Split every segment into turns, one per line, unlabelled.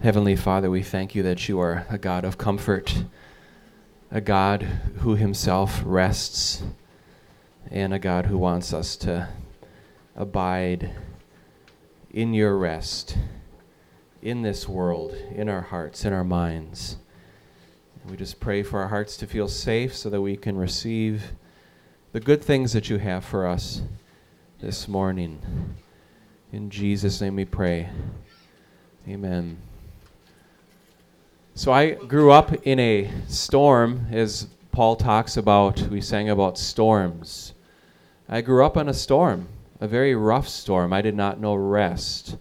Heavenly Father, we thank you that you are a God of comfort, a God who himself rests, and a God who wants us to abide in your rest, in this world, in our hearts, in our minds. We just pray for our hearts to feel safe so that we can receive the good things that you have for us this morning. In Jesus' name we pray. Amen. So I grew up in a storm, as Paul talks about. We sang about storms. I grew up in a storm, a very rough storm. I did not know rest.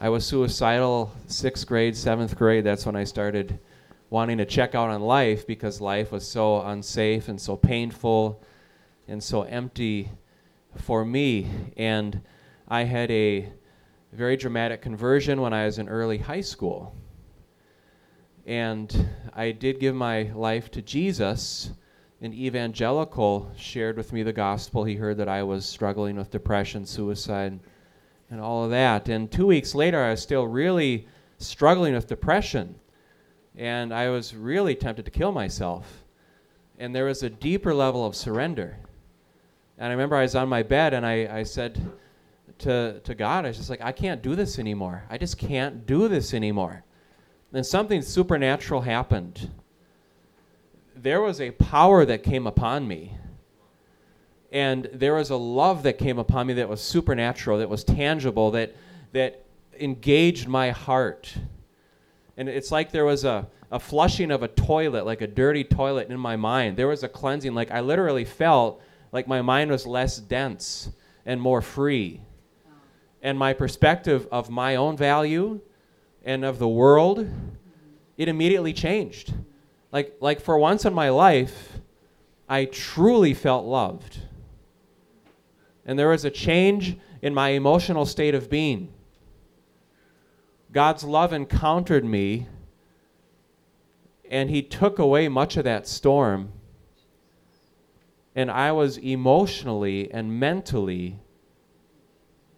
I was suicidal sixth grade, seventh grade. That's when I started wanting to check out on life because life was so unsafe and so painful and so empty for me. And I had a very dramatic conversion when I was in early high school and I did give my life to Jesus. An evangelical shared with me the gospel. He heard that I was struggling with depression, suicide, and all of that. And two weeks later, I was still really struggling with depression. And I was really tempted to kill myself. And there was a deeper level of surrender. And I remember I was on my bed and I, I said to, to God, I was just like, I can't do this anymore. I just can't do this anymore. Then something supernatural happened. There was a power that came upon me. And there was a love that came upon me that was supernatural, that was tangible, that, that engaged my heart. And it's like there was a, a flushing of a toilet, like a dirty toilet in my mind. There was a cleansing. Like I literally felt like my mind was less dense and more free. And my perspective of my own value and of the world, it immediately changed. Like, like for once in my life, I truly felt loved. And there was a change in my emotional state of being. God's love encountered me, and He took away much of that storm. And I was emotionally and mentally,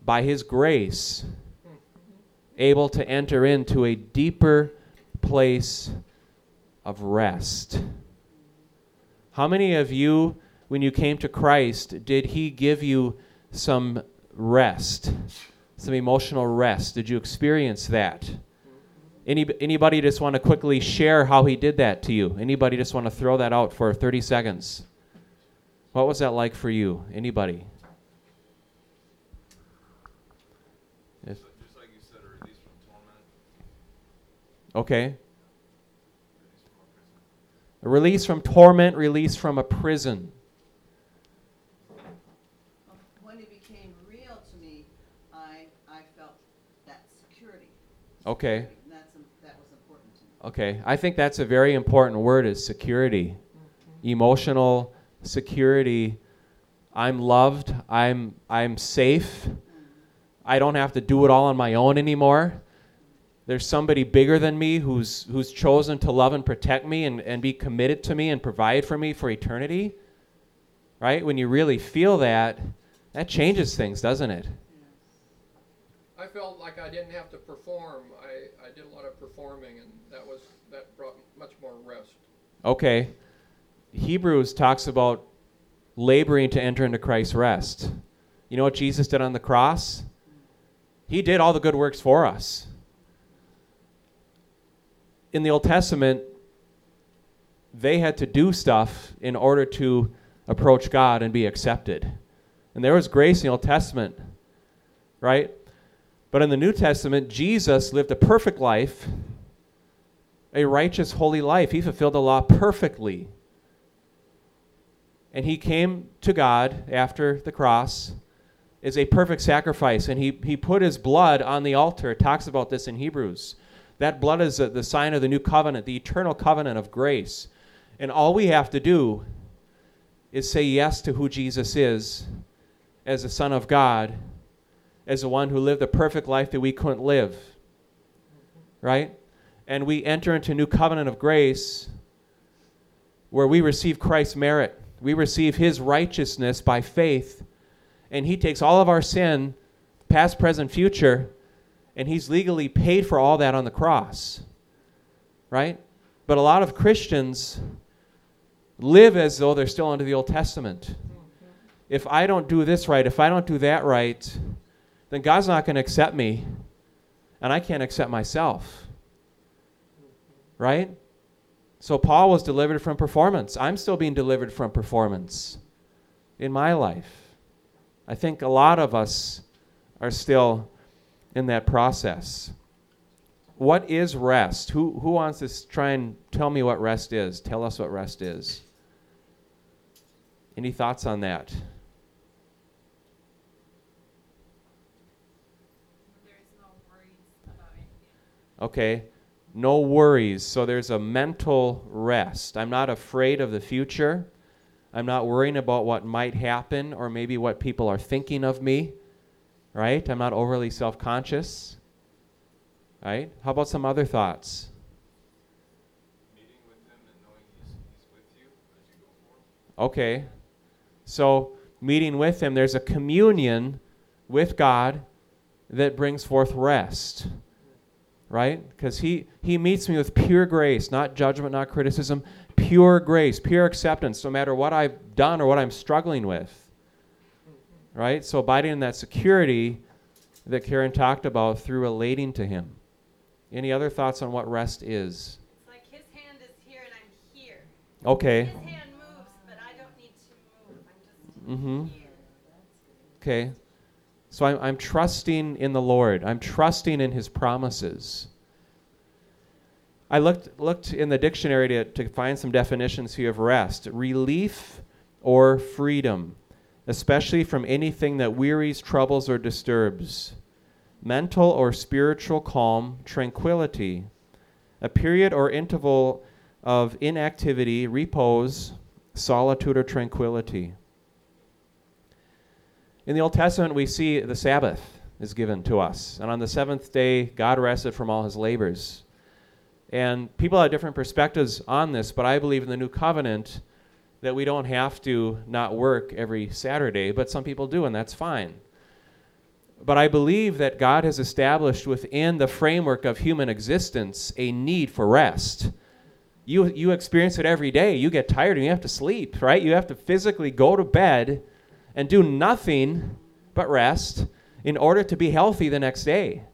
by His grace, able to enter into a deeper place of rest. How many of you, when you came to Christ, did He give you some rest, some emotional rest? Did you experience that? Any, anybody just want to quickly share how He did that to you? Anybody just want to throw that out for 30 seconds? What was that like for you? Anybody? Okay. A release from torment, release from a prison.
When it became real to me, I, I felt that security.
Okay.
That's, that was important to me.
Okay. I think that's a very important word is security. Mm-hmm. Emotional security. I'm loved. I'm I'm safe. Mm-hmm. I don't have to do it all on my own anymore there's somebody bigger than me who's, who's chosen to love and protect me and, and be committed to me and provide for me for eternity, right? When you really feel that, that changes things, doesn't it?
I felt like I didn't have to perform. I, I did a lot of performing, and that was that brought much more rest.
Okay. Hebrews talks about laboring to enter into Christ's rest. You know what Jesus did on the cross? He did all the good works for us in the Old Testament, they had to do stuff in order to approach God and be accepted. And there was grace in the Old Testament, right? But in the New Testament, Jesus lived a perfect life, a righteous, holy life. He fulfilled the law perfectly. And he came to God after the cross as a perfect sacrifice, and he, he put his blood on the altar. It talks about this in Hebrews. That blood is the sign of the new covenant, the eternal covenant of grace. And all we have to do is say yes to who Jesus is as the Son of God, as the one who lived a perfect life that we couldn't live. Right? And we enter into a new covenant of grace where we receive Christ's merit. We receive his righteousness by faith. And he takes all of our sin, past, present, future, And he's legally paid for all that on the cross. Right? But a lot of Christians live as though they're still under the Old Testament. If I don't do this right, if I don't do that right, then God's not going to accept me, and I can't accept myself. Right? So Paul was delivered from performance. I'm still being delivered from performance in my life. I think a lot of us are still in that process. What is rest? Who, who wants to try and tell me what rest is? Tell us what rest is. Any thoughts on that? Okay, no worries. So there's a mental rest. I'm not afraid of the future. I'm not worrying about what might happen or maybe what people are thinking of me, right? I'm not overly self conscious, right? How about some other thoughts?
Meeting with Him and knowing He's, he's with you as you go forward.
Okay. So, meeting with Him, there's a communion with God that brings forth rest, right? Because he, he meets me with pure grace, not judgment, not criticism, pure grace, pure acceptance, no matter what I've done or what I'm struggling with, right? So, abiding in that security that Karen talked about through relating to Him. Any other thoughts on what rest is?
It's like his hand is here and I'm here.
Okay.
His hand moves, but I don't need to move. I'm just
Mm-hmm.
here.
Okay. So I'm, I'm trusting in the Lord. I'm trusting in His promises. I looked, looked in the dictionary to, to find some definitions here of rest relief or freedom, especially from anything that wearies, troubles, or disturbs. Mental or spiritual calm, tranquility, a period or interval of inactivity, repose, solitude, or tranquility. In the Old Testament, we see the Sabbath is given to us. And on the seventh day, God rested from all his labors. And people have different perspectives on this, but I believe in the new covenant that we don't have to not work every Saturday, but some people do, and that's fine. But I believe that God has established within the framework of human existence a need for rest. You, you experience it every day. You get tired and you have to sleep, right? You have to physically go to bed and do nothing but rest in order to be healthy the next day.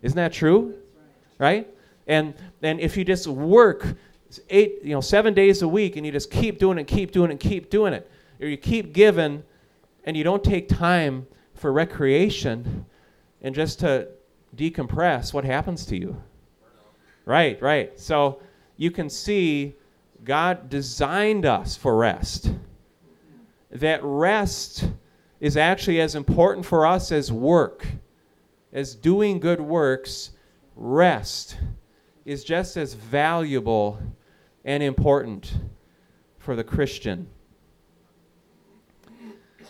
Isn't that true? Right? And and if you just work eight, you know, seven days a week and you just keep doing it, keep doing it, keep doing it, or you keep giving and you don't take time for recreation and just to decompress, what happens to you? Right, right. So you can see God designed us for rest that rest is actually as important for us as work. As doing good works, rest is just as valuable and important for the Christian.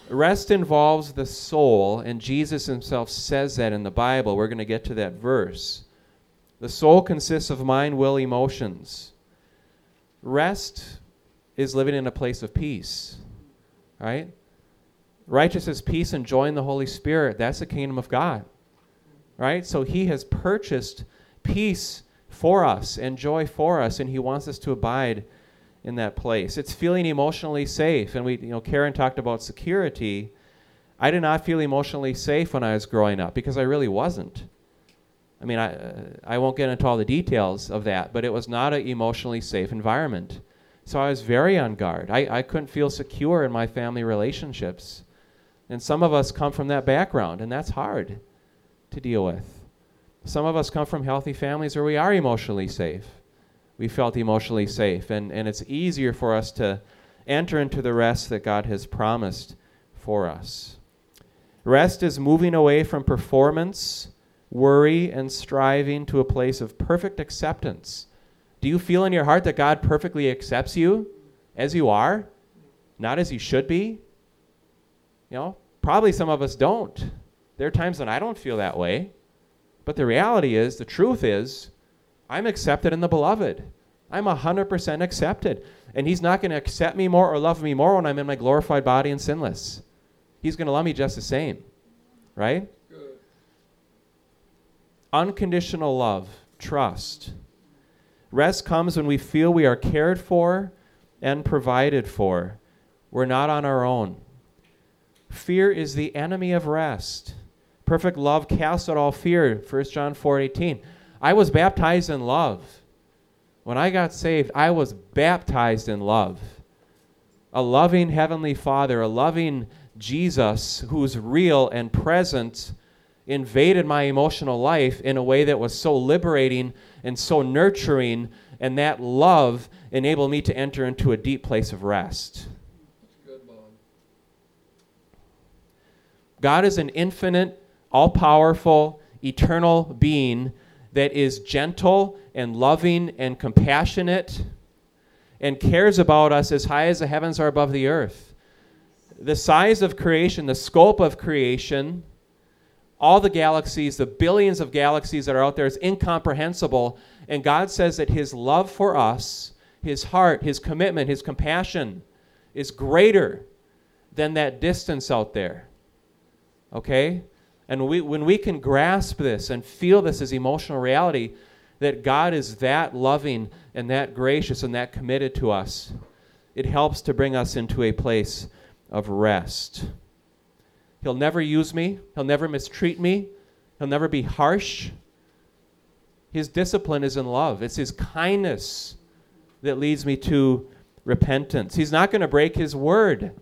Rest involves the soul, and Jesus himself says that in the Bible. We're going to get to that verse. The soul consists of mind, will, emotions. Rest is living in a place of peace right? Righteousness, peace, and joy in the Holy Spirit. That's the kingdom of God, right? So He has purchased peace for us and joy for us, and He wants us to abide in that place. It's feeling emotionally safe, and we, you know, Karen talked about security. I did not feel emotionally safe when I was growing up because I really wasn't. I mean, I, I won't get into all the details of that, but it was not an emotionally safe environment. So I was very on guard. I, I couldn't feel secure in my family relationships. And some of us come from that background, and that's hard to deal with. Some of us come from healthy families where we are emotionally safe. We felt emotionally safe, and, and it's easier for us to enter into the rest that God has promised for us. Rest is moving away from performance, worry, and striving to a place of perfect acceptance do you feel in your heart that God perfectly accepts you as you are, not as you should be? You know, probably some of us don't. There are times when I don't feel that way. But the reality is, the truth is, I'm accepted in the beloved. I'm 100% accepted. And He's not going to accept me more or love me more when I'm in my glorified body and sinless. He's going to love me just the same. Right?
Good.
unconditional love, trust. Rest comes when we feel we are cared for and provided for. We're not on our own. Fear is the enemy of rest. Perfect love casts out all fear. 1 John 4:18. I was baptized in love. When I got saved, I was baptized in love. A loving heavenly Father, a loving Jesus who's real and present invaded my emotional life in a way that was so liberating and so nurturing and that love enabled me to enter into a deep place of rest.
Good,
God is an infinite, all powerful, eternal being that is gentle and loving and compassionate and cares about us as high as the heavens are above the earth. The size of creation, the scope of creation, all the galaxies, the billions of galaxies that are out there is incomprehensible. And God says that His love for us, His heart, His commitment, His compassion is greater than that distance out there. Okay? And we, when we can grasp this and feel this as emotional reality, that God is that loving and that gracious and that committed to us, it helps to bring us into a place of rest. He'll never use me, He'll never mistreat me, He'll never be harsh. His discipline is in love, it's His kindness that leads me to repentance. He's not going to break His word.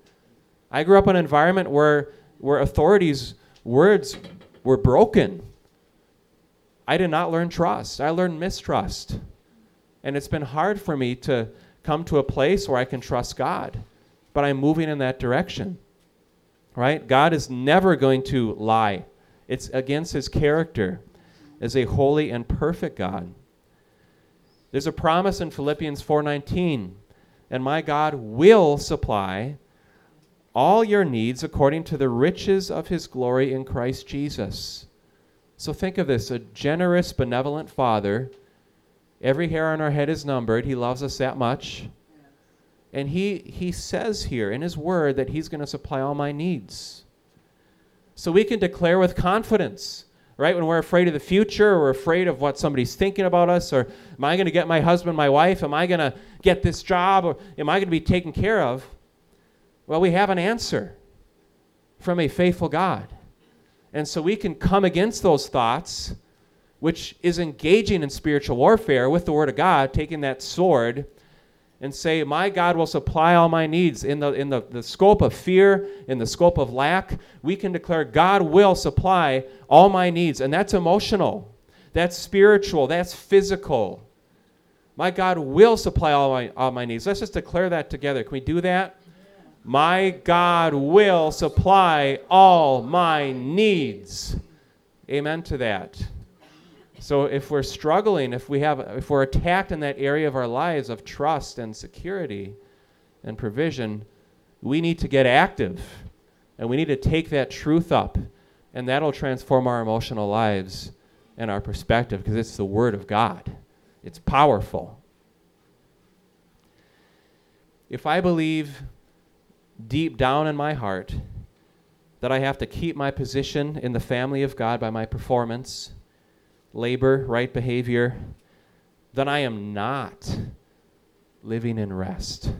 I grew up in an environment where, where authorities' words were broken. I did not learn trust. I learned mistrust. And it's been hard for me to come to a place where I can trust God. But I'm moving in that direction. Right? God is never going to lie. It's against his character as a holy and perfect God. There's a promise in Philippians 4:19, and my God will supply all your needs according to the riches of his glory in Christ Jesus. So think of this a generous, benevolent Father. Every hair on our head is numbered. He loves us that much. And he, he says here in his word that he's going to supply all my needs. So we can declare with confidence, right? When we're afraid of the future, or we're afraid of what somebody's thinking about us, or am I going to get my husband, my wife? Am I going to get this job? Or am I going to be taken care of? Well, we have an answer from a faithful God. And so we can come against those thoughts, which is engaging in spiritual warfare with the Word of God, taking that sword and say, My God will supply all my needs. In the, in the, the scope of fear, in the scope of lack, we can declare, God will supply all my needs. And that's emotional, that's spiritual, that's physical. My God will supply all my, all my needs. Let's just declare that together. Can we do that? My God will supply all my needs. Amen to that. So if we're struggling, if we have if we're attacked in that area of our lives of trust and security and provision, we need to get active. And we need to take that truth up. And that'll transform our emotional lives and our perspective because it's the word of God. It's powerful. If I believe deep down in my heart that I have to keep my position in the family of God by my performance, labor, right behavior, then I am not living in rest.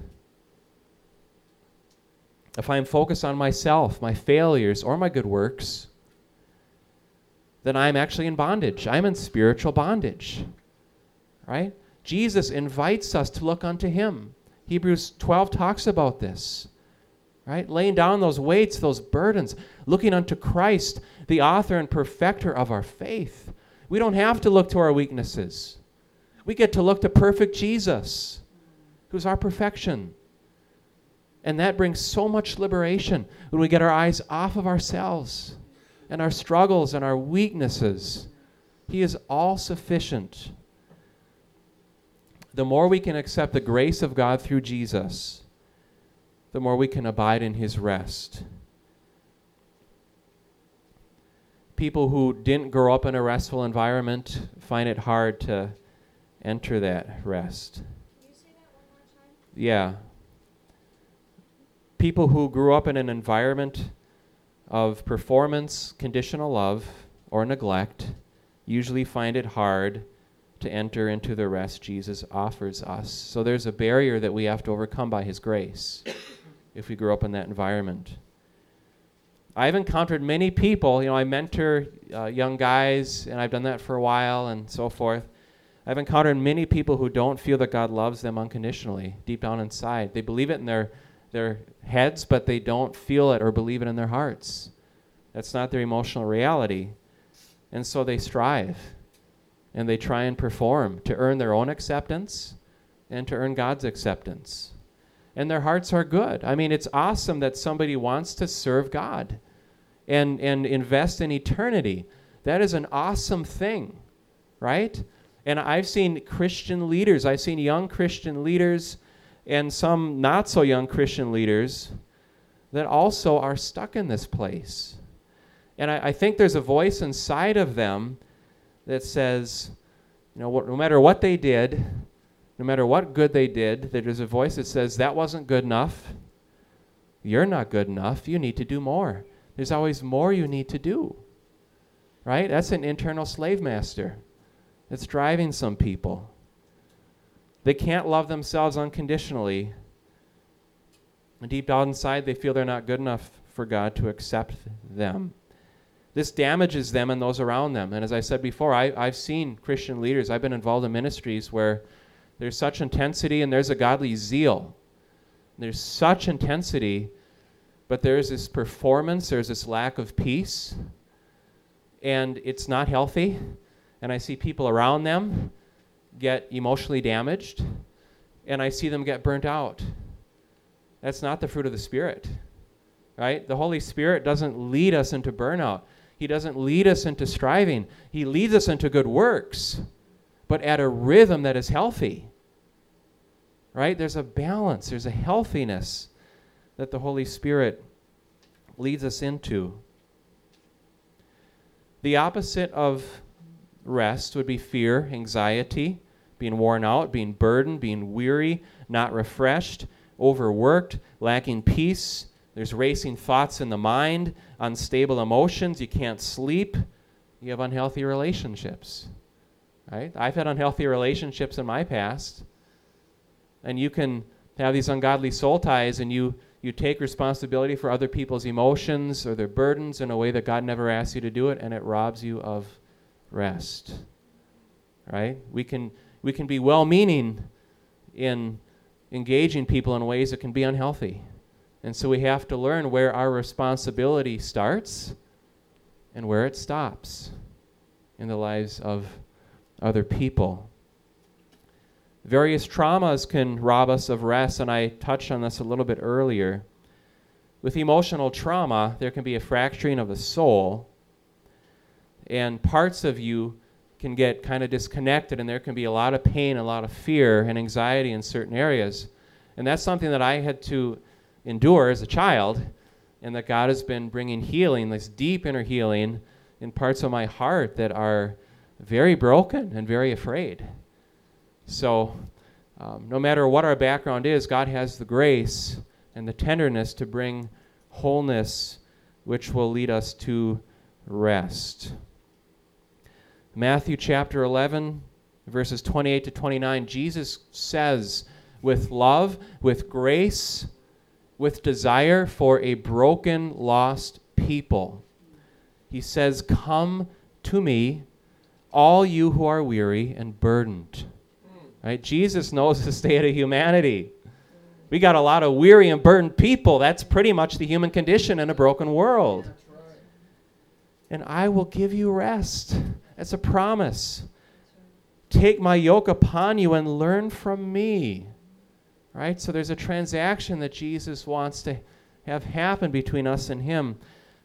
If I am focused on myself, my failures, or my good works, then I'm actually in bondage. I'm in spiritual bondage. Right? Jesus invites us to look unto him. Hebrews 12 talks about this right? Laying down those weights, those burdens, looking unto Christ, the author and perfecter of our faith. We don't have to look to our weaknesses. We get to look to perfect Jesus, who's our perfection. And that brings so much liberation when we get our eyes off of ourselves and our struggles and our weaknesses. He is all sufficient. The more we can accept the grace of God through Jesus, the more we can abide in his rest. People who didn't grow up in a restful environment find it hard to enter that rest.
That?
Yeah. People who grew up in an environment of performance, conditional love, or neglect usually find it hard to enter into the rest Jesus offers us. So there's a barrier that we have to overcome by His grace if we grow up in that environment. I've encountered many people, you know, I mentor uh, young guys, and I've done that for a while and so forth. I've encountered many people who don't feel that God loves them unconditionally deep down inside. They believe it in their, their heads, but they don't feel it or believe it in their hearts. That's not their emotional reality. And so they strive and they try and perform to earn their own acceptance and to earn God's acceptance. And their hearts are good. I mean, it's awesome that somebody wants to serve God and, and invest in eternity. That is an awesome thing, right? And I've seen Christian leaders, I've seen young Christian leaders and some not so young Christian leaders that also are stuck in this place. And I, I think there's a voice inside of them that says, you know, no matter what they did, no matter what good they did, there's a voice that says, that wasn't good enough. You're not good enough. You need to do more. There's always more you need to do. Right? That's an internal slave master that's driving some people. They can't love themselves unconditionally. And deep down inside, they feel they're not good enough for God to accept them. This damages them and those around them. And as I said before, I, I've seen Christian leaders, I've been involved in ministries where there's such intensity and there's a godly zeal. There's such intensity, but there's this performance, there's this lack of peace, and it's not healthy. And I see people around them get emotionally damaged, and I see them get burnt out. That's not the fruit of the Spirit, right? The Holy Spirit doesn't lead us into burnout. He doesn't lead us into striving. He leads us into good works, but at a rhythm that is healthy. Right? There's a balance, there's a healthiness that the Holy Spirit leads us into. The opposite of rest would be fear, anxiety, being worn out, being burdened, being weary, not refreshed, overworked, lacking peace, there's racing thoughts in the mind, unstable emotions, you can't sleep, you have unhealthy relationships. Right? I've had unhealthy relationships in my past. And you can have these ungodly soul ties and you you take responsibility for other people's emotions or their burdens in a way that God never asked you to do it and it robs you of rest. Right? We can we can be well-meaning in engaging people in ways that can be unhealthy. And so we have to learn where our responsibility starts and where it stops in the lives of other people. Various traumas can rob us of rest, and I touched on this a little bit earlier. With emotional trauma, there can be a fracturing of the soul, and parts of you can get kind of disconnected, and there can be a lot of pain, a lot of fear, and anxiety in certain areas. And that's something that I had to endure as a child, and that God has been bringing healing, this deep inner healing, in parts of my heart that are very broken and very afraid. So, um, no matter what our background is, God has the grace and the tenderness to bring wholeness, which will lead us to rest. Matthew chapter 11, verses 28 to 29, Jesus says, with love, with grace, with desire for a broken, lost people. He says, Come to me, all you who are weary and burdened. Right? Jesus knows the state of humanity. We got a lot of weary and burdened people. That's pretty much the human condition in a broken world. And I will give you rest. That's a promise. Take my yoke upon you and learn from me. Right? So there's a transaction that Jesus wants to have happen between us and him.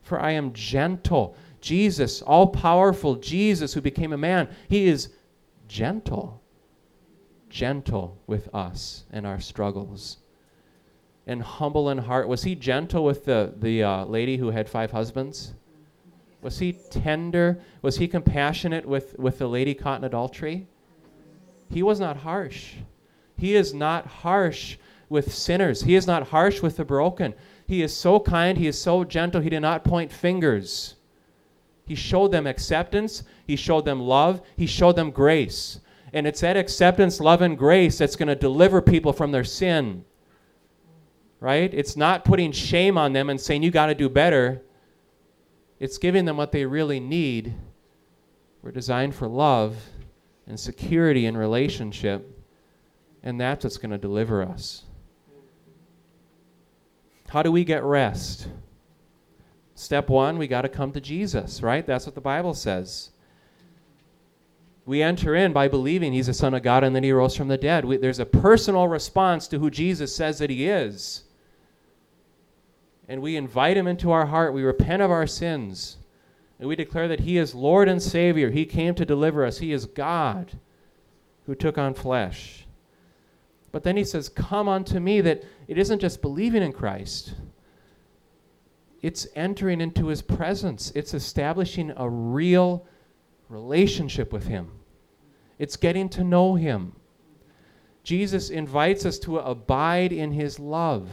For I am gentle. Jesus, all powerful Jesus who became a man, he is gentle. Gentle with us and our struggles. And humble in heart. Was he gentle with the, the uh, lady who had five husbands? Was he tender? Was he compassionate with, with the lady caught in adultery? He was not harsh. He is not harsh with sinners. He is not harsh with the broken. He is so kind. He is so gentle. He did not point fingers. He showed them acceptance. He showed them love. He showed them grace. And it's that acceptance, love, and grace that's going to deliver people from their sin. Right? It's not putting shame on them and saying, you got to do better. It's giving them what they really need. We're designed for love and security in relationship. And that's what's going to deliver us. How do we get rest? Step one, we got to come to Jesus, right? That's what the Bible says. We enter in by believing he's the Son of God and then he rose from the dead. We, there's a personal response to who Jesus says that he is. And we invite him into our heart. We repent of our sins. And we declare that he is Lord and Savior. He came to deliver us. He is God who took on flesh. But then he says, Come unto me, that it isn't just believing in Christ, it's entering into his presence, it's establishing a real relationship with him, it's getting to know him. Jesus invites us to abide in his love.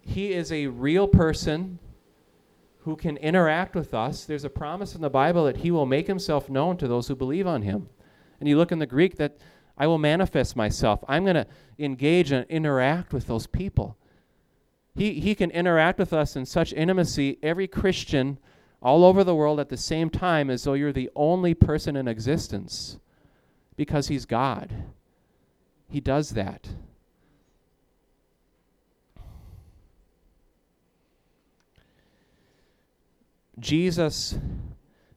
He is a real person who can interact with us. There's a promise in the Bible that he will make himself known to those who believe on him. And you look in the Greek that I will manifest myself. I'm going to engage and interact with those people. He, he can interact with us in such intimacy, every Christian all over the world at the same time, as though you're the only person in existence because He's God. He does that. Jesus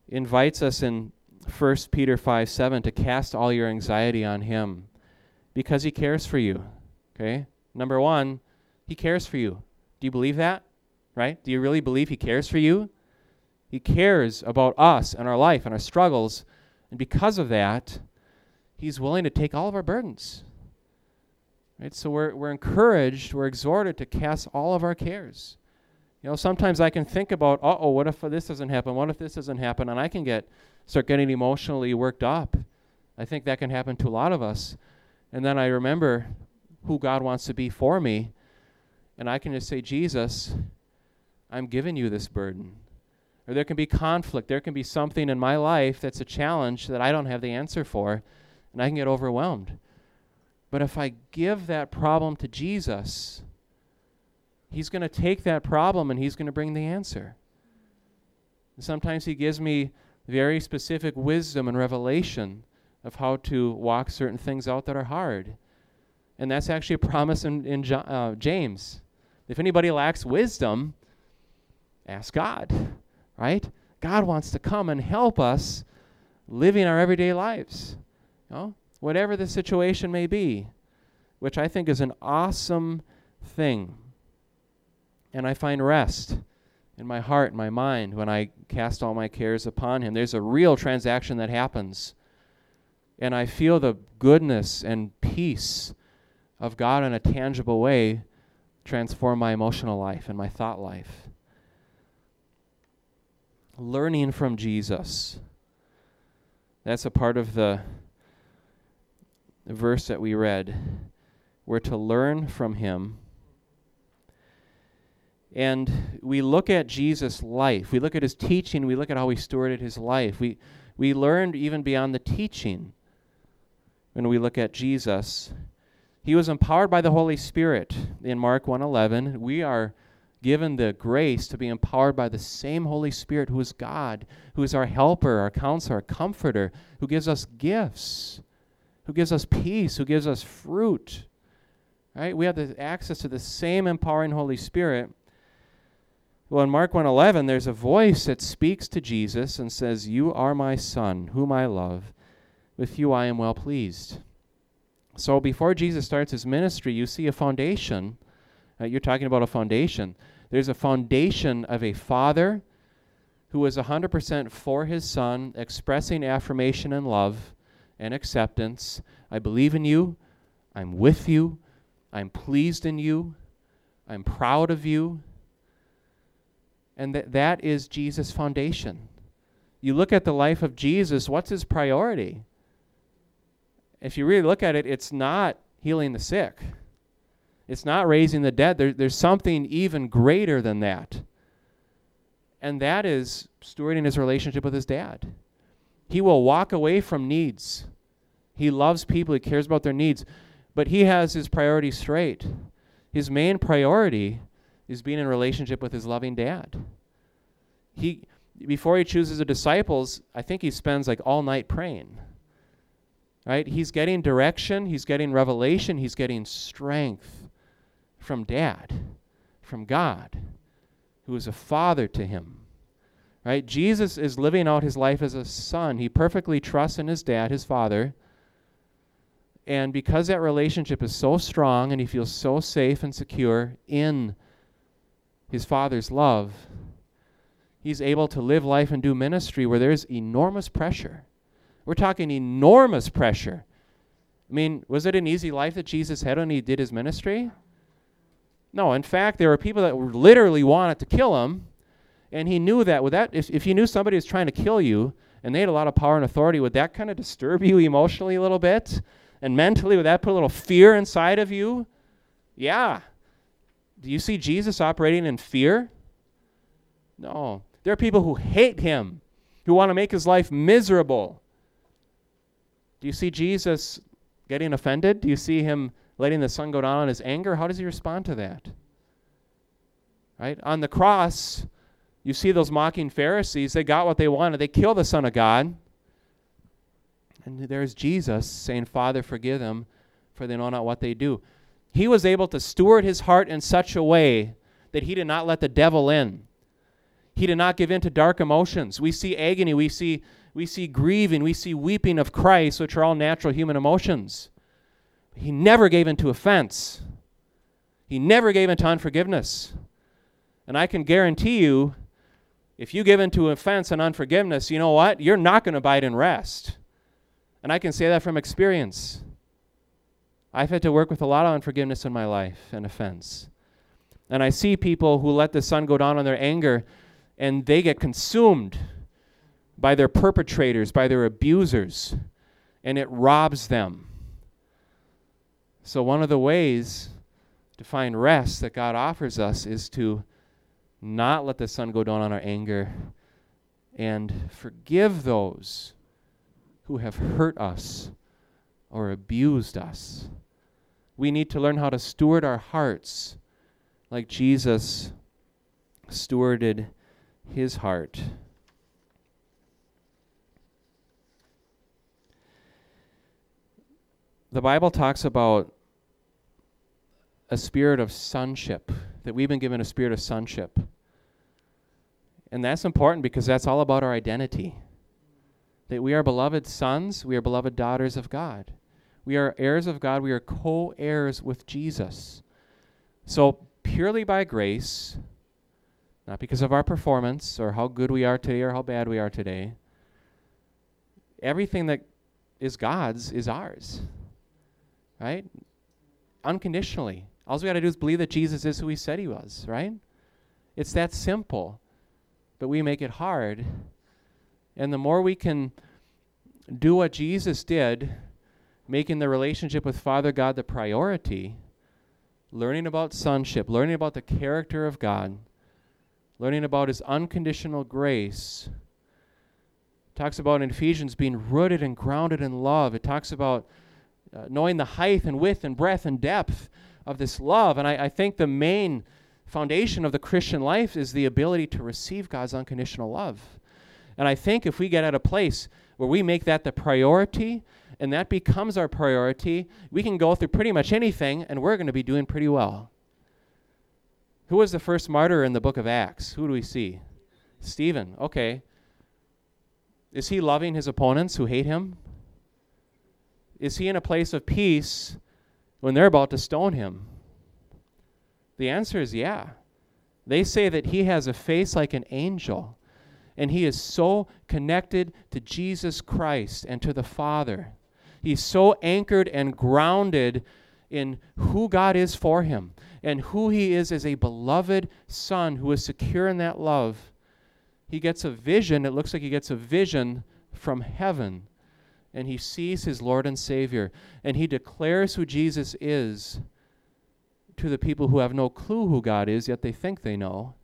invites us in 1 Peter 5 7 to cast all your anxiety on Him because He cares for you. Okay? Number one, He cares for you. Do you believe that? Right? Do you really believe He cares for you? He cares about us and our life and our struggles. And because of that, He's willing to take all of our burdens. Right? So we're, we're encouraged, we're exhorted to cast all of our cares. You know, sometimes I can think about, uh oh, what if this doesn't happen? What if this doesn't happen? And I can get start getting emotionally worked up. I think that can happen to a lot of us. And then I remember who God wants to be for me. And I can just say, Jesus, I'm giving you this burden. Or there can be conflict. There can be something in my life that's a challenge that I don't have the answer for. And I can get overwhelmed. But if I give that problem to Jesus, He's going to take that problem and He's going to bring the answer. And sometimes He gives me very specific wisdom and revelation of how to walk certain things out that are hard. And that's actually a promise in, in uh, James. If anybody lacks wisdom, ask God, right? God wants to come and help us living our everyday lives, you know, whatever the situation may be, which I think is an awesome thing. And I find rest in my heart and my mind when I cast all my cares upon Him. There's a real transaction that happens. And I feel the goodness and peace of God in a tangible way transform my emotional life and my thought life. Learning from Jesus. That's a part of the, verse that we read. We're to learn from Him and we look at Jesus' life. We look at his teaching. We look at how he stewarded his life. We, we learned even beyond the teaching when we look at Jesus. He was empowered by the Holy Spirit in Mark 1:11. We are given the grace to be empowered by the same Holy Spirit who is God, who is our helper, our counselor, our comforter, who gives us gifts, who gives us peace, who gives us fruit. Right? We have the access to the same empowering Holy Spirit. Well, in Mark 1:11, there's a voice that speaks to Jesus and says, "You are my son, whom I love. With you I am well pleased." So before Jesus starts his ministry, you see a foundation. You're talking about a foundation. There's a foundation of a father who is 100% for his son, expressing affirmation and love and acceptance. I believe in you. I'm with you. I'm pleased in you. I'm proud of you. And that that is Jesus' foundation. You look at the life of Jesus, what's his priority? If you really look at it, it's not healing the sick. It's not raising the dead. There, there's something even greater than that. And that is stewarding his relationship with his dad. He will walk away from needs. He loves people, he cares about their needs, but he has his priorities straight. His main priority is being in relationship with his loving dad. He before he chooses the disciples, I think he spends like all night praying. Right? He's getting direction, he's getting revelation, he's getting strength from dad, from God, who is a father to him. Right? Jesus is living out his life as a son. He perfectly trusts in his dad, his father. And because that relationship is so strong and he feels so safe and secure in his father's love, he's able to live life and do ministry where there's enormous pressure. We're talking enormous pressure. I mean, was it an easy life that Jesus had when he did his ministry? No, in fact, there were people that literally wanted to kill him, and he knew that. With that, if, if you knew somebody was trying to kill you and they had a lot of power and authority, would that kind of disturb you emotionally a little bit? And mentally, would that put a little fear inside of you? Yeah. Do you see Jesus operating in fear? No. There are people who hate him, who want to make his life miserable. Do you see Jesus getting offended? Do you see him letting the sun go down on his anger? How does he respond to that? Right? On the cross, you see those mocking Pharisees, they got what they wanted. They killed the Son of God. And there's Jesus saying, Father, forgive them, for they know not what they do. He was able to steward his heart in such a way that he did not let the devil in. He did not give in to dark emotions. We see agony, we see, we see grieving, we see weeping of Christ, which are all natural human emotions. He never gave in to offense. He never gave in to unforgiveness. And I can guarantee you, if you give in to offense and unforgiveness, you know what? You're not going to abide in rest. And I can say that from experience. I've had to work with a lot of unforgiveness in my life and offense. And I see people who let the sun go down on their anger and they get consumed by their perpetrators, by their abusers, and it robs them. So, one of the ways to find rest that God offers us is to not let the sun go down on our anger and forgive those who have hurt us or abused us. We need to learn how to steward our hearts like Jesus stewarded his heart. The Bible talks about a spirit of sonship, that we've been given a spirit of sonship. And that's important because that's all about our identity. That we are beloved sons, we are beloved daughters of God. We are heirs of God, we are co heirs with Jesus. So, purely by grace, not because of our performance or how good we are today or how bad we are today, everything that is God's is ours. Right? Unconditionally. All we got to do is believe that Jesus is who he said he was, right? It's that simple. But we make it hard. And the more we can do what Jesus did, making the relationship with Father God the priority, learning about sonship, learning about the character of God, learning about his unconditional grace. Talks about in Ephesians being rooted and grounded in love. It talks about uh, knowing the height and width and breadth and depth of this love. And I, I think the main foundation of the Christian life is the ability to receive God's unconditional love. And I think if we get at a place where we make that the priority and that becomes our priority, we can go through pretty much anything and we're going to be doing pretty well. Who was the first martyr in the book of Acts? Who do we see? Stephen. Okay. Is he loving his opponents who hate him? Is he in a place of peace when they're about to stone him? The answer is yeah. They say that he has a face like an angel, and he is so connected to Jesus Christ and to the Father. He's so anchored and grounded in who God is for him and who he is as a beloved son who is secure in that love. He gets a vision, it looks like he gets a vision from heaven and he sees his Lord and Savior, and he declares who Jesus is to the people who have no clue who God is, yet they think they know.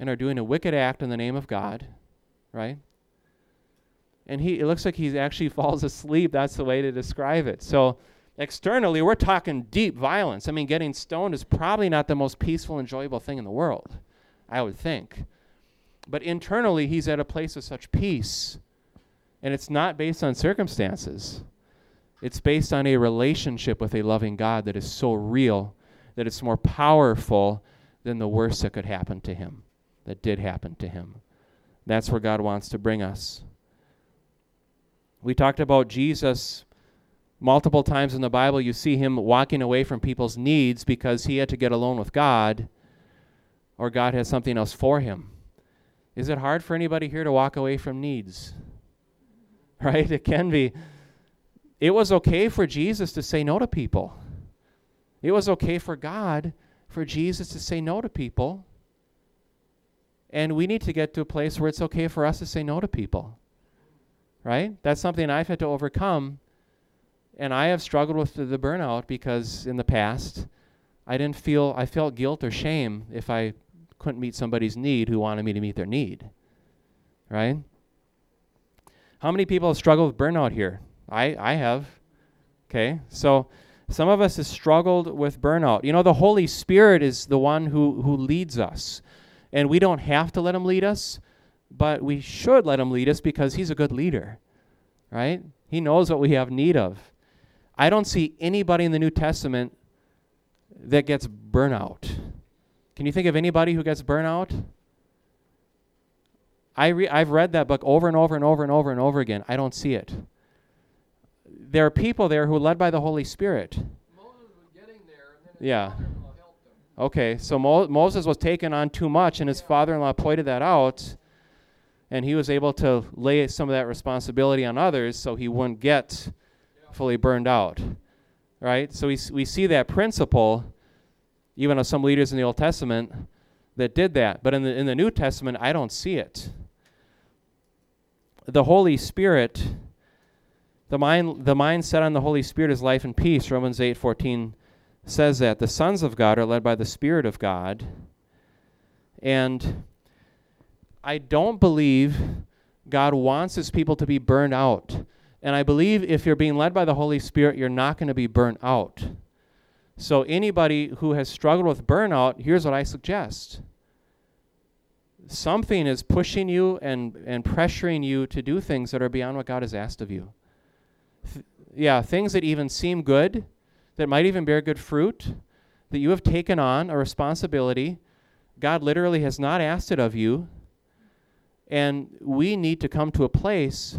and are doing a wicked act in the name of God, right? And he it looks like he actually falls asleep. That's the way to describe it. So externally, we're talking deep violence. I mean, getting stoned is probably not the most peaceful, enjoyable thing in the world, I would think. But internally, he's at a place of such peace. And it's not based on circumstances. It's based on a relationship with a loving God that is so real that it's more powerful than the worst that could happen to him, that did happen to him. That's where God wants to bring us. We talked about Jesus multiple times in the Bible. You see him walking away from people's needs because he had to get alone with God or God has something else for him. Is it hard for anybody here to walk away from needs? Right? It can be. It was okay for Jesus to say no to people. It was okay for God for Jesus to say no to people. And we need to get to a place where it's okay for us to say no to people. Right? That's something I've had to overcome. And I have struggled with the, the burnout because in the past, I didn't feel, I felt guilt or shame if I couldn't meet somebody's need who wanted me to meet their need. Right? How many people have struggled with burnout here? I, I have. Okay, so some of us have struggled with burnout. You know, the Holy Spirit is the one who, who leads us. And we don't have to let him lead us, but we should let him lead us because he's a good leader, right? He knows what we have need of. I don't see anybody in the New Testament that gets burnout. Can you think of anybody who gets burnout? I re- I've read that book over and over and over and over and over again. I don't see it. There are people there who are led by the Holy Spirit. Yeah. Okay, so Mo- Moses was taken on too much, and his father in law pointed that out, and he was able to lay some of that responsibility on others so he wouldn't get fully burned out. Right? So we, we see that principle, even of some leaders in the Old Testament that did that. But in the, in the New Testament, I don't see it. The Holy Spirit, the mind, the mind set on the Holy Spirit is life and peace. Romans eight fourteen says that the sons of God are led by the Spirit of God. And I don't believe God wants his people to be burned out. And I believe if you're being led by the Holy Spirit, you're not going to be burnt out. So, anybody who has struggled with burnout, here's what I suggest something is pushing you and, and pressuring you to do things that are beyond what God has asked of you. Th- yeah, things that even seem good, that might even bear good fruit, that you have taken on a responsibility. God literally has not asked it of you. And we need to come to a place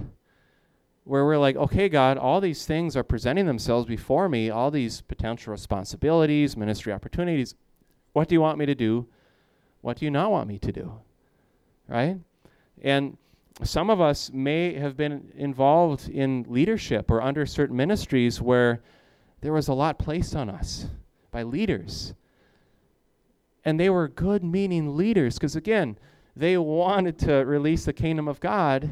where we're like, okay, God, all these things are presenting themselves before me, all these potential responsibilities, ministry opportunities. What do you want me to do? What do you not want me to do? Right? And some of us may have been involved in leadership or under certain ministries where there was a lot placed on us by leaders. And they were good meaning leaders because, again, they wanted to release the kingdom of God,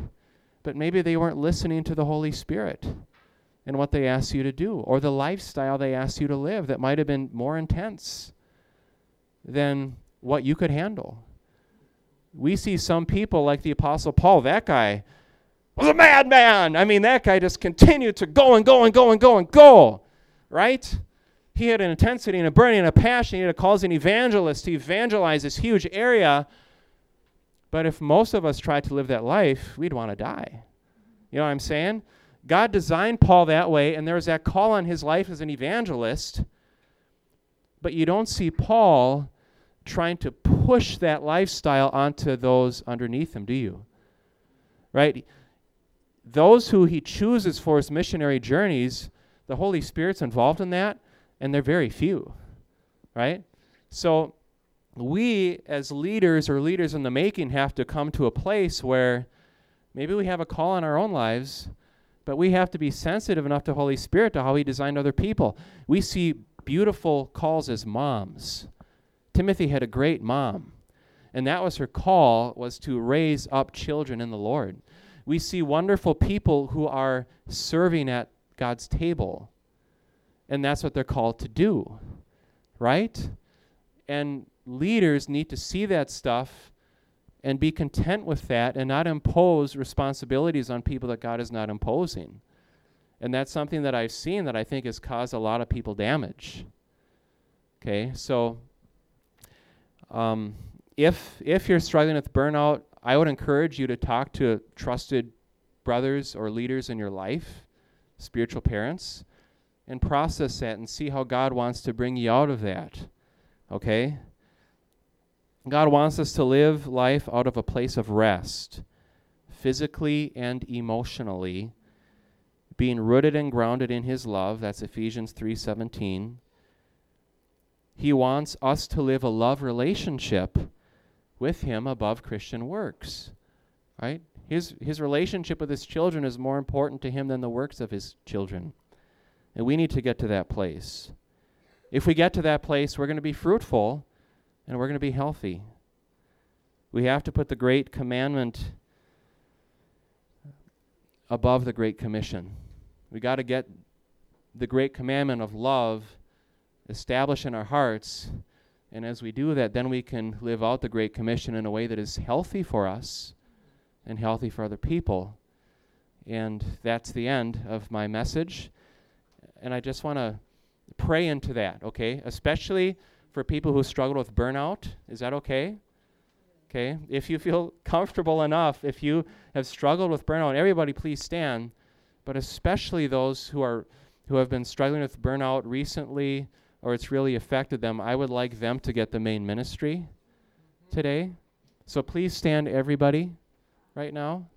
but maybe they weren't listening to the Holy Spirit and what they asked you to do or the lifestyle they asked you to live that might have been more intense than what you could handle. We see some people like the Apostle Paul, that guy was a madman. I mean, that guy just continued to go and go and go and go and go, right? He had an intensity and a burning and a passion. He had a call as an evangelist to evangelize this huge area. But if most of us tried to live that life, we'd want to die. You know what I'm saying? God designed Paul that way, and there was that call on his life as an evangelist. But you don't see Paul trying to push that lifestyle onto those underneath him, do you? Right? Those who he chooses for his missionary journeys, the Holy Spirit's involved in that, and they're very few. Right? So we, as leaders or leaders in the making, have to come to a place where maybe we have a call in our own lives, but we have to be sensitive enough to Holy Spirit to how He designed other people. We see beautiful calls as moms. Timothy had a great mom, and that was her call was to raise up children in the Lord. We see wonderful people who are serving at God's table, and that's what they're called to do, right? And leaders need to see that stuff and be content with that and not impose responsibilities on people that God is not imposing. And that's something that I've seen that I think has caused a lot of people damage. Okay, so um, if if you're struggling with burnout, I would encourage you to talk to trusted brothers or leaders in your life, spiritual parents, and process that and see how God wants to bring you out of that. Okay? God wants us to live life out of a place of rest, physically and emotionally, being rooted and grounded in his love. That's Ephesians 3:17. He wants us to live a love relationship with him above Christian works. Right? His his relationship with his children is more important to him than the works of his children. And we need to get to that place. If we get to that place, we're going to be fruitful and we're going to be healthy. We have to put the great commandment above the great commission. We got to get the great commandment of love established in our hearts. And as we do that, then we can live out the great commission in a way that is healthy for us and healthy for other people. And that's the end of my message. And I just want to pray into that, okay? Especially for people who struggle with burnout. Is that okay? Okay. If you feel comfortable enough, if you have struggled with burnout, everybody please stand. But especially those who are who have been struggling with burnout recently or it's really affected them, I would like them to get the main ministry mm-hmm. today. So please stand everybody right now.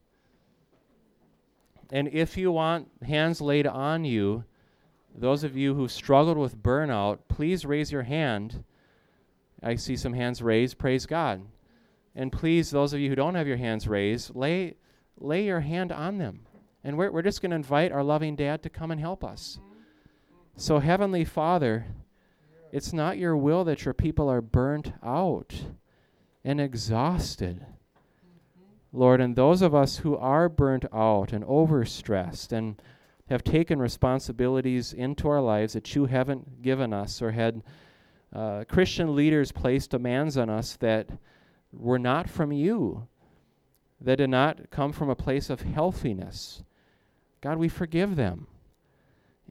And if you want hands laid on you, those of you who struggled with burnout, please raise your hand. I see some hands raised. Praise God. And please, those of you who don't have your hands raised, lay, lay your hand on them. And we're, we're just going to invite our loving dad to come and help us. Mm-hmm. So, Heavenly Father, it's not your will that your people are burnt out and exhausted. Lord, and those of us who are burnt out and overstressed and have taken responsibilities into our lives that you haven't given us or had uh, Christian leaders place demands on us that were not from you, that did not come from a place of healthiness. God, we forgive them.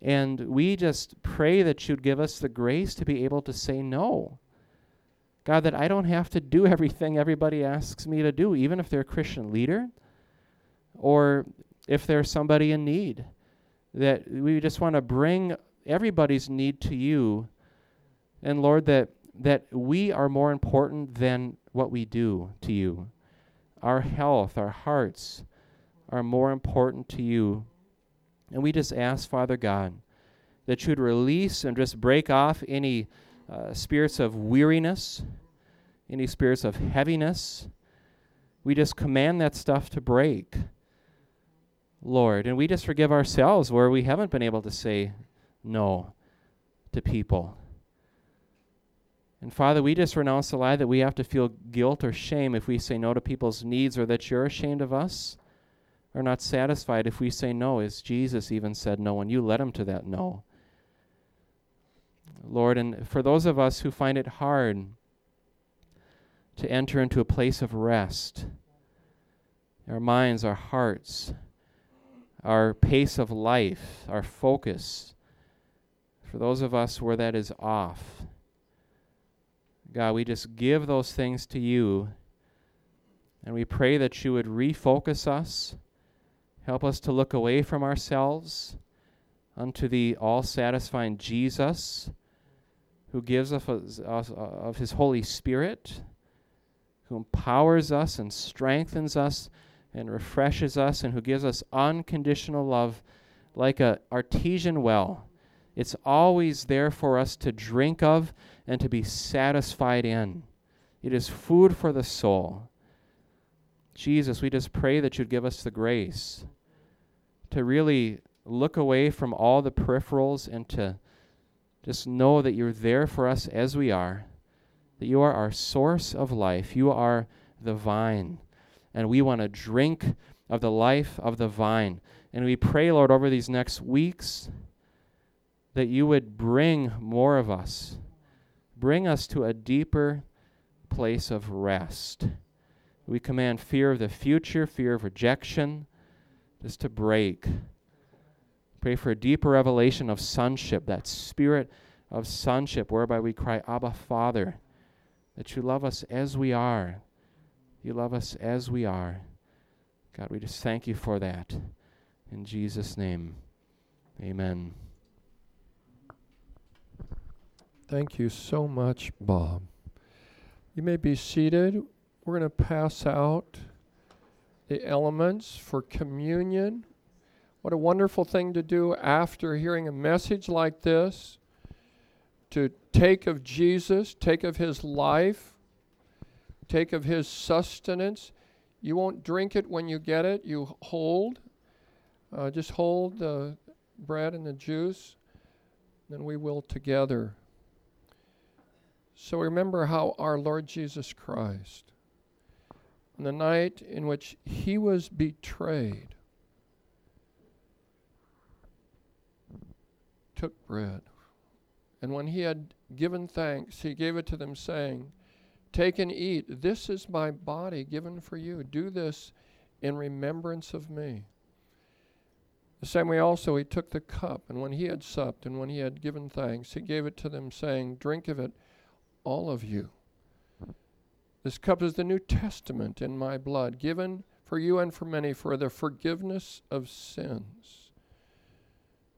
And we just pray that you'd give us the grace to be able to say no. God, that I don't have to do everything everybody asks me to do, even if they're a Christian leader or if they're somebody in need that we just want to bring everybody's need to you. And Lord, that, that we are more important than what we do to you. Our health, our hearts are more important to you. And we just ask, Father God, that you'd release and just break off any uh, spirits of weariness, any spirits of heaviness. We just command that stuff to break. Lord. And we just forgive ourselves where we haven't been able to say no to people. And Father, we just renounce the lie that we have to feel guilt or shame if we say no to people's needs or that you're ashamed of us or not satisfied if we say no, as Jesus even said no, and you led him to that no. Lord, and for those of us who find it hard to enter into a place of rest, our minds, our hearts, our pace of life, our focus. For those of us where that is off, God, we just give those things to you. And we pray that you would refocus us, help us to look away from ourselves unto the all satisfying Jesus, who gives us of his Holy Spirit, who empowers us and strengthens us and refreshes us and who gives us unconditional love like a artesian well. It's always there for us to drink of and to be satisfied in. It is food for the soul. Jesus, we just pray that you'd give us the grace to really look away from all the peripherals and to just know that you're there for us as we are, that you are our source of life. You are the vine and we want to drink of the life of the vine. And we pray, Lord, over these next weeks that you would bring more of us, bring us to a deeper place of rest. We command fear of the future, fear of rejection, just to break. Pray for a deeper revelation of sonship, that spirit of sonship whereby we cry, Abba, Father, that you love us as we are. You love us as we are. God, we just thank you for that. In Jesus' name, amen.
Thank you so much, Bob. You may be seated. We're going to pass out the elements for communion. What a wonderful thing to do after hearing a message like this to take of Jesus, take of his life, take of his sustenance. You won't drink it when you get it, you hold. Uh, just hold the bread and the juice, then we will together. So remember how our Lord Jesus Christ, on the night in which he was betrayed, took bread. And when he had given thanks, he gave it to them, saying, Take and eat. This is my body given for you. Do this in remembrance of me. The same way also he took the cup, and when he had supped, and when he had given thanks, he gave it to them, saying, Drink of it, all of you. This cup is the New Testament in my blood, given for you and for many for the forgiveness of sins.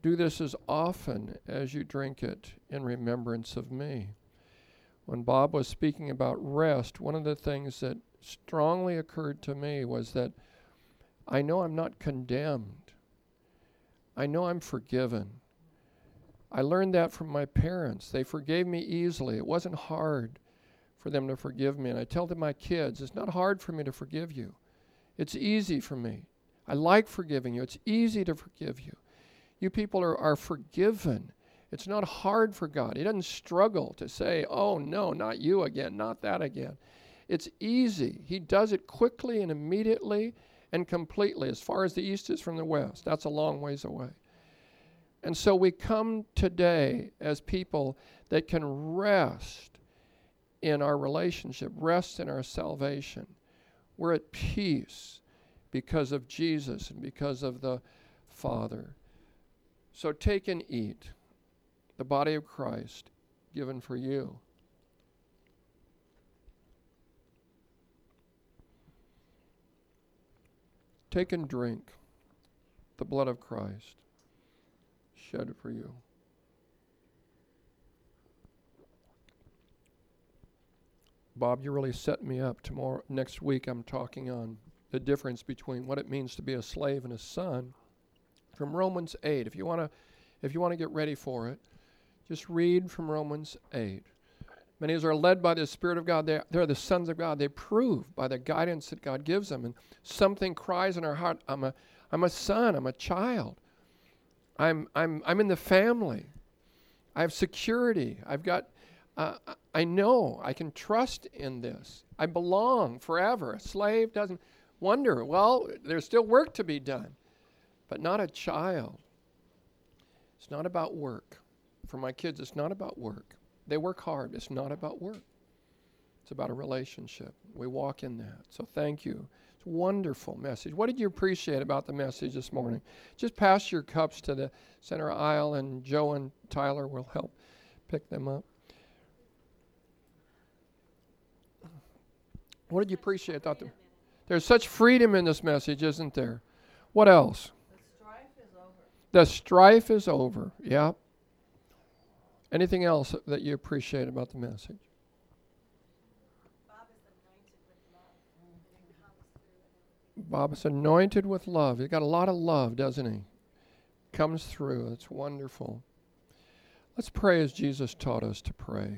Do this as often as you drink it in remembrance of me. When Bob was speaking about rest, one of the things that strongly occurred to me was that I know I'm not condemned. I know I'm forgiven. I learned that from my parents. They forgave me easily. It wasn't hard for them to forgive me. And I tell them my kids, it's not hard for me to forgive you. It's easy for me. I like forgiving you. It's easy to forgive you. You people are, are forgiven. It's not hard for God. He doesn't struggle to say, oh, no, not you again, not that again. It's easy. He does it quickly and immediately and completely. As far as the east is from the west, that's a long ways away. And so we come today as people that can rest in our relationship, rest in our salvation. We're at peace because of Jesus and because of the Father. So take and eat the body of Christ given for you. Take and drink the blood of Christ shed for you. Bob, you really set me up. Tomorrow, next week, I'm talking on the difference between what it means to be a slave and a son from Romans 8. If you want to, if you want to get ready for it, just read from Romans 8. Many us are led by the Spirit of God. They're, they're the sons of God. They prove by the guidance that God gives them. And something cries in our heart I'm a, I'm a son, I'm a child. I'm, I'm, I'm in the family. I have security. I've got, uh, I know I can trust in this. I belong forever. A slave doesn't wonder, well, there's still work to be done, but not a child. It's not about work. For my kids, it's not about work. They work hard. It's not about work. It's about a relationship. We walk in that. So thank you. It's a wonderful message. What did you appreciate about the message this morning? Just pass your cups to the center aisle, and Joe and Tyler will help pick them up. What did you appreciate? Thought the, there's such freedom in this message, isn't there? What else?
The strife is over.
The strife is over. Yeah. Anything else that you appreciate about the message?
Bob is anointed with love.
He's got a lot of love, doesn't he? Comes through. It's wonderful. Let's pray as Jesus taught us to pray.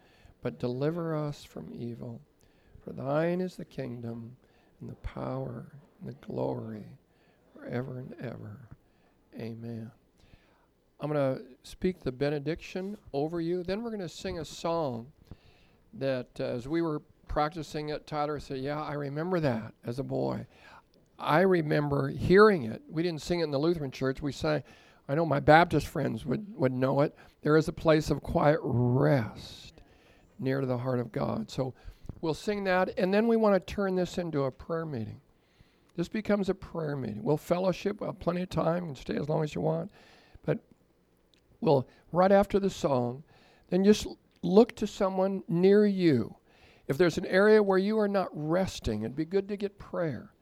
but deliver us from evil. For thine is the kingdom, and the power and the glory forever and ever. Amen. I'm going to speak the benediction over you. Then we're going to sing a song that, uh, as we were practicing it, Tyler said, Yeah, I remember that as a boy. I remember hearing it. We didn't sing it in the Lutheran church. We sang, I know my Baptist friends would, would know it. There is a place of quiet rest near to the heart of God. So we'll sing that, and then we want to turn this into a prayer meeting. This becomes a prayer meeting. We'll fellowship, we'll have plenty of time, and stay as long as you want. But we'll, right after the song, then just look to someone near you. If there's an area where you are not resting, it'd be good to get prayer.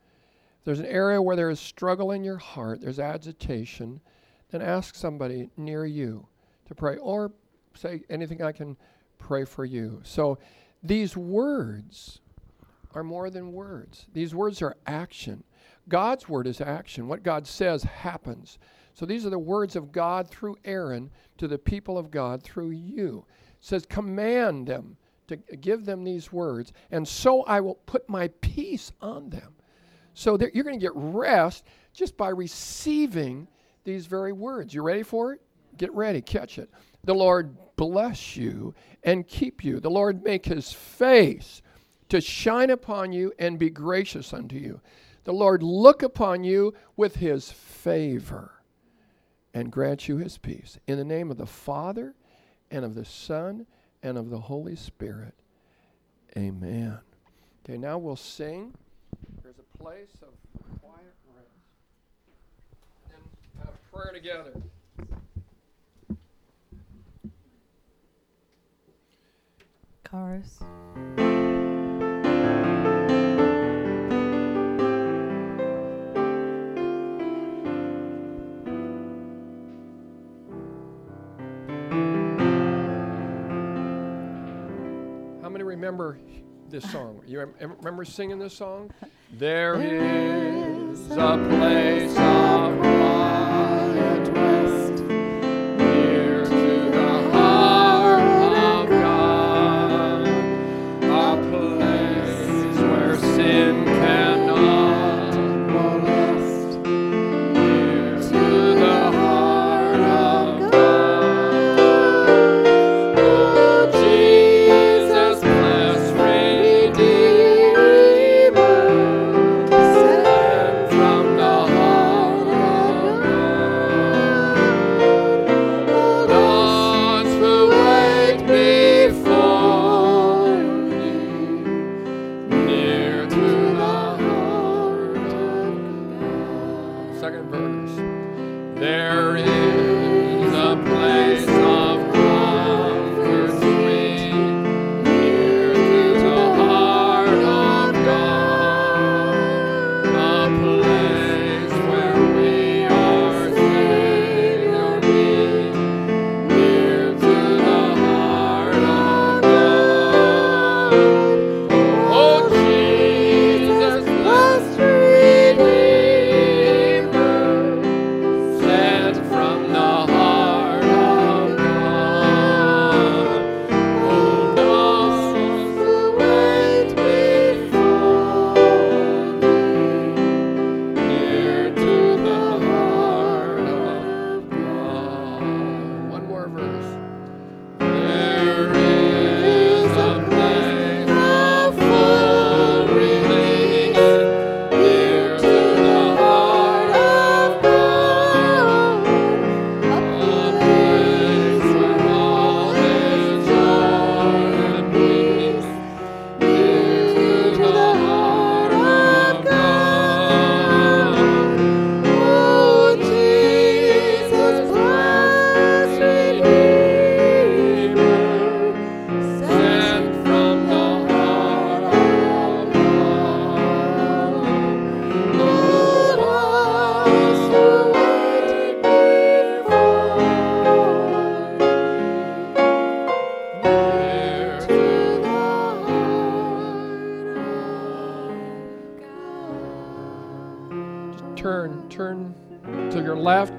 If there's an area where there is struggle in your heart, there's agitation, then ask somebody near you to pray or say anything I can pray for you. So these words are more than words. These words are action. God's word is action. What God says happens. So these are the words of God through Aaron to the people of God through you. It says command them to give them these words, and so I will put my peace on them. So that you're going to get rest just by receiving these very words. You ready for it? Get ready, catch it. The Lord bless you and keep you. The Lord make his face to shine upon you and be gracious unto you. The Lord look upon you with his favor and grant you his peace. In the name of the Father and of the Son and of the Holy Spirit. Amen. Okay, now we'll sing. There's a place of quiet rest. And have prayer together.
Chorus.
How many remember this song? You rem- remember singing this song? There is a place of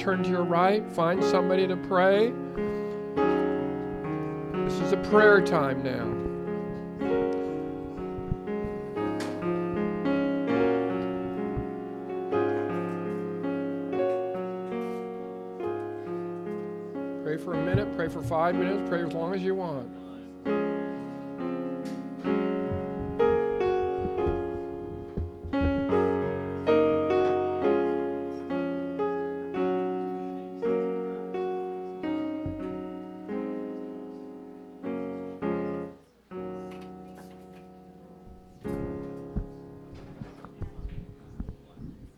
turn to your right, find somebody to pray. This is a prayer time now. Pray for a minute, pray for five minutes, pray as long as you want.